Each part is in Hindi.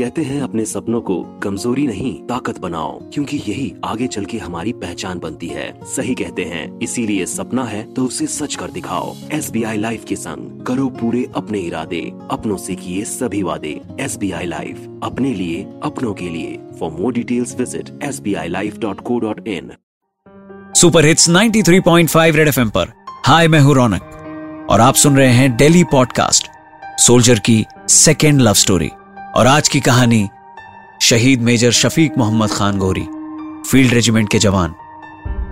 कहते हैं अपने सपनों को कमज़ोरी नहीं, ताकत बनाओ, क्योंकि यही आगे चल के हमारी पहचान बनती है। सही कहते हैं, इसीलिए सपना है तो उसे सच कर दिखाओ। एस बी आई लाइफ के संग करो पूरे अपने इरादे, अपनों से किए सभी वादे। एस बी आई लाइफ, अपने लिए, अपनों के लिए। For more details visit S B I life dot co dot in super hits 93.5 red FM पर। हाय, मैं हूँ रौनक। और आप सुन रहे हैं डेली पॉडकास्ट, सोल्जर की सेकेंड लव स्टोरी और आज की कहानी, शहीद मेजर शफीक मोहम्मद खान गोरी फ़ील्ड रेजिमेंट के जवान।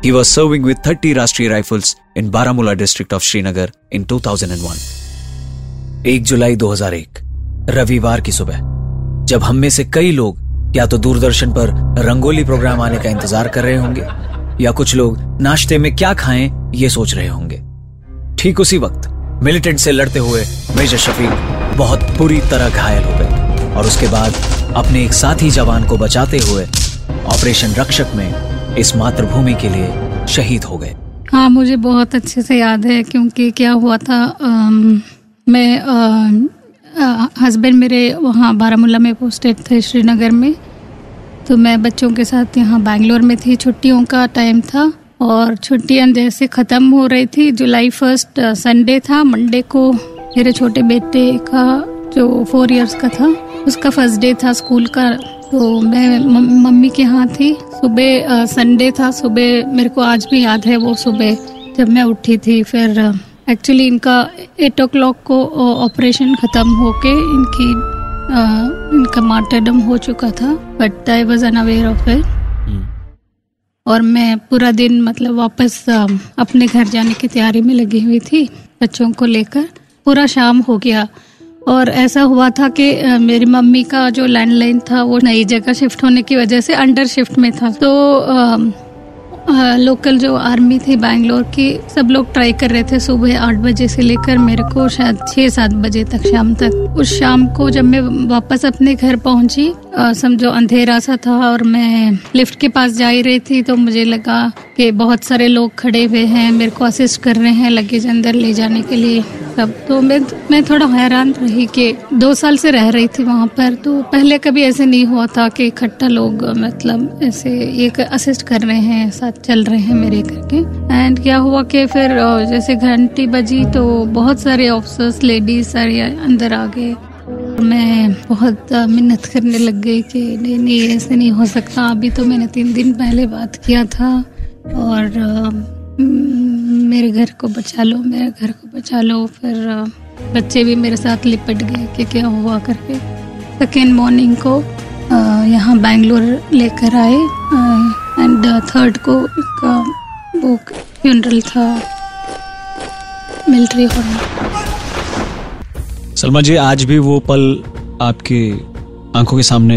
He was serving with thirty Rashtriya rifles in Baramulla district of Srinagar in 2001 एक जुलाई 2001 रविवार की सुबह, जब हम में से कई लोग या तो दूरदर्शन पर रंगोली प्रोग्राम आने का इंतज़ार कर रहे होंगे, या कुछ लोग नाश्ते में क्या खाएँ, ये सोच रहे होंगे। ठीक उसी वक्त मिलिटेंट से लड़ते हुए मेजर शफीक बहुत बुरी तरह घायल हो गए। और उसके बाद अपने एक साथी जवान को बचाते हुए ऑपरेशन रक्षक में इस मातृभूमि के लिए शहीद हो गए। हाँ मुझे बहुत अच्छे से याद है क्योंकि क्या हुआ था आम, मैं हस्बैंड मेरे वहाँ बारामूला में पोस्टेड थे श्रीनगर में। तो मैं बच्चों के साथ यहाँ बैंगलोर में थी। छुट्टियों का टाइम था और छुट्टियाँ जैसे ख़त्म हो रही थी जुलाई फ़र्स्ट संडे था। मंडे को मेरे छोटे बेटे का जो फोर इयर्स का था उसका फ़र्स्ट डे था स्कूल का तो मैं मम्मी के यहाँ थी। सुबह संडे था सुबह मेरे को आज भी याद है वो सुबह जब मैं उठी थी। फिर एक्चुअली इनका एट ओ क्लॉक को ऑपरेशन ख़त्म होके इनकी आ, इनका मार्टरडम हो चुका था but I was unaware of it और मैं पूरा दिन मतलब वापस अपने घर जाने की तैयारी में लगी हुई थी बच्चों को लेकर। पूरा शाम हो गया। और ऐसा हुआ था कि मेरी मम्मी का जो लैंडलाइन था, वो नई जगह शिफ्ट होने की वजह से अंडर शिफ्ट में था। तो लोकल जो आर्मी थी बैंगलोर की, सब लोग ट्राई कर रहे थे सुबह आठ बजे से लेकर मेरे को शायद छः सात बजे तक शाम तक। उस शाम को जब मैं वापस अपने घर पहुँची समझो अंधेरा सा था और मैं लिफ्ट के पास जा ही रही थी तो मुझे लगा कि बहुत सारे लोग खड़े हुए हैं, मेरे को असिस्ट कर रहे हैं लगेज अंदर ले जाने के लिए सब। तो मैं मैं थोड़ा हैरान रही कि दो साल से रह रही थी वहाँ पर तो पहले कभी ऐसे नहीं हुआ था कि इकट्ठा लोग मतलब ऐसे एक असिस्ट कर रहे हैं, साथ चल रहे हैं मेरे करके। एंड क्या हुआ कि फिर जैसे घंटी बजी तो बहुत सारे ऑफिसर्स लेडीज़ सारे अंदर आ गए। मैं बहुत मिन्नत करने लग गई कि नहीं नहीं, ऐसे नहीं हो सकता। अभी तो मैंने तीन दिन पहले बात किया था और मेरे घर को बचा लो, मेरे घर को बचा लो। फिर बच्चे भी मेरे साथ लिपट गए कि क्या हुआ करके। सेकेंड मॉर्निंग को यहाँ बैंगलोर लेकर आए एंड थर्ड को का वो फ्यूनरल था। मिलिट्री हॉल सलमा जी, आज भी वो पल आपके आँखों के सामने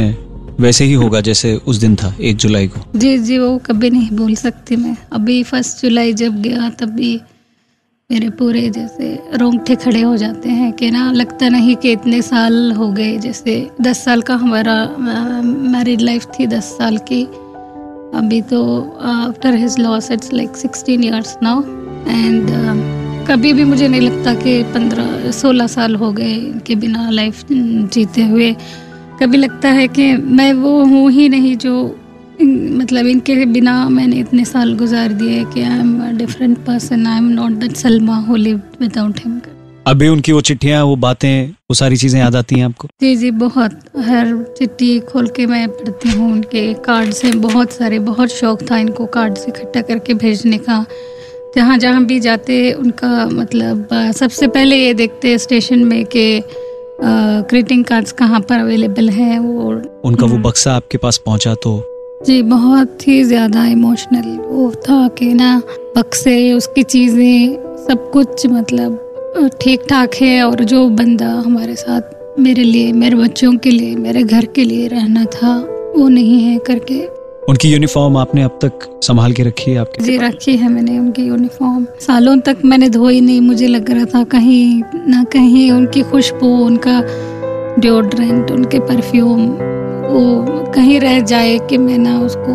वैसे ही होगा जैसे उस दिन था, एक जुलाई को? जी जी, वो कभी नहीं भूल सकती मैं। अभी फ़र्स्ट जुलाई जब गया, तभी मेरे पूरे जैसे रोंगठे खड़े हो जाते हैं कि ना, लगता नहीं कि इतने साल हो गए। जैसे दस साल का हमारा मैरिड लाइफ थी दस साल की। अभी तो after his loss it's like sixteen years now and कभी भी मुझे नहीं लगता कि पंद्रह सोलह साल हो गए इनके बिना लाइफ जीते हुए। कभी लगता है कि मैं वो हूँ ही नहीं जो मतलब इनके बिना मैंने इतने साल गुजार दिए कि I am different person I am not that Salma who lived without him अभी उनकी वो चिट्ठियाँ वो बातें वो सारी चीज़ें याद आती हैं आपको? जी जी बहुत। हर चिट्ठी खोल के मैं पढ़ती हूँ उनके कार्ड से बहुत सारे बहुत शौक था इनको कार्ड इकट्ठा करके भेजने का। जहाँ जहाँ भी जाते उनका मतलब सबसे पहले ये देखते स्टेशन में कि ग्रीटिंग कार्ड्स कहाँ पर अवेलेबल है वो उनका वो हम्म। बक्सा आपके पास पहुँचा तो जी बहुत ही ज़्यादा इमोशनल वो था कि ना बक्से उसकी चीज़ें सब कुछ मतलब ठीक ठाक है और जो बंदा हमारे साथ मेरे लिए मेरे बच्चों के लिए मेरे घर के लिए रहना था वो नहीं है करके उनकी यूनिफॉर्म आपने अब तक संभाल के रखी है आपके जी रखी है मैंने उनकी यूनिफॉर्म सालों तक मैंने धोई नहीं मुझे लग रहा था कहीं ना कहीं उनकी खुशबू उनका डिओड्रेंट उनके परफ्यूम वो कहीं रह जाए कि मैं ना उसको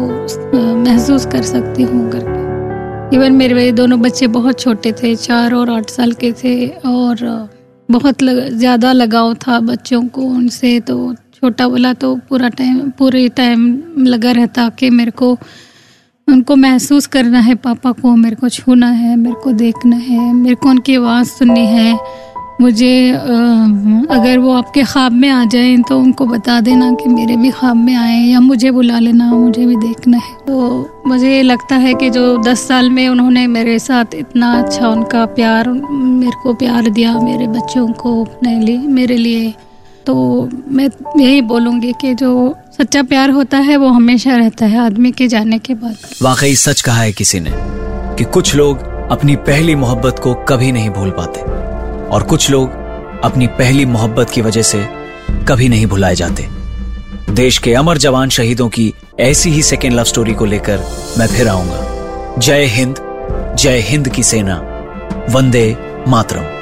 महसूस कर सकती हूँ करके इवन मेरे दोनों बच्चे बहुत छोटे थे चार और आठ साल के थे और बहुत लग, ज़्यादा लगाव था बच्चों को उनसे तो छोटा वाला तो पूरा टाइम पूरे टाइम लगा रहता कि मेरे को, उनको महसूस करना है, पापा को मेरे को छूना है, मेरे को देखना है, मेरे को उनकी आवाज़ सुननी है। मुझे अगर वो आपके ख्वाब में आ जाए तो उनको बता देना कि मेरे भी ख्वाब में आए या मुझे बुला लेना, मुझे भी देखना है। तो मुझे लगता है कि जो दस साल में उन्होंने मेरे साथ इतना अच्छा उनका प्यार, मेरे को प्यार दिया, मेरे बच्चों को अपने लिए, मेरे लिए तो मैं यही बोलूँगी कि जो सच्चा प्यार होता है, वो हमेशा रहता है, आदमी के जाने के बाद। वाकई सच कहा है किसी ने कि कुछ लोग अपनी पहली मोहब्बत को कभी नहीं भूल पाते और कुछ लोग अपनी पहली मोहब्बत की वजह से कभी नहीं भुलाए जाते। देश के अमर जवान शहीदों की ऐसी ही सेकेंड लव स्टोरी को लेकर मैं फिर आऊँगा। जय हिंद जय हिंद की सेना। वंदे मातरम।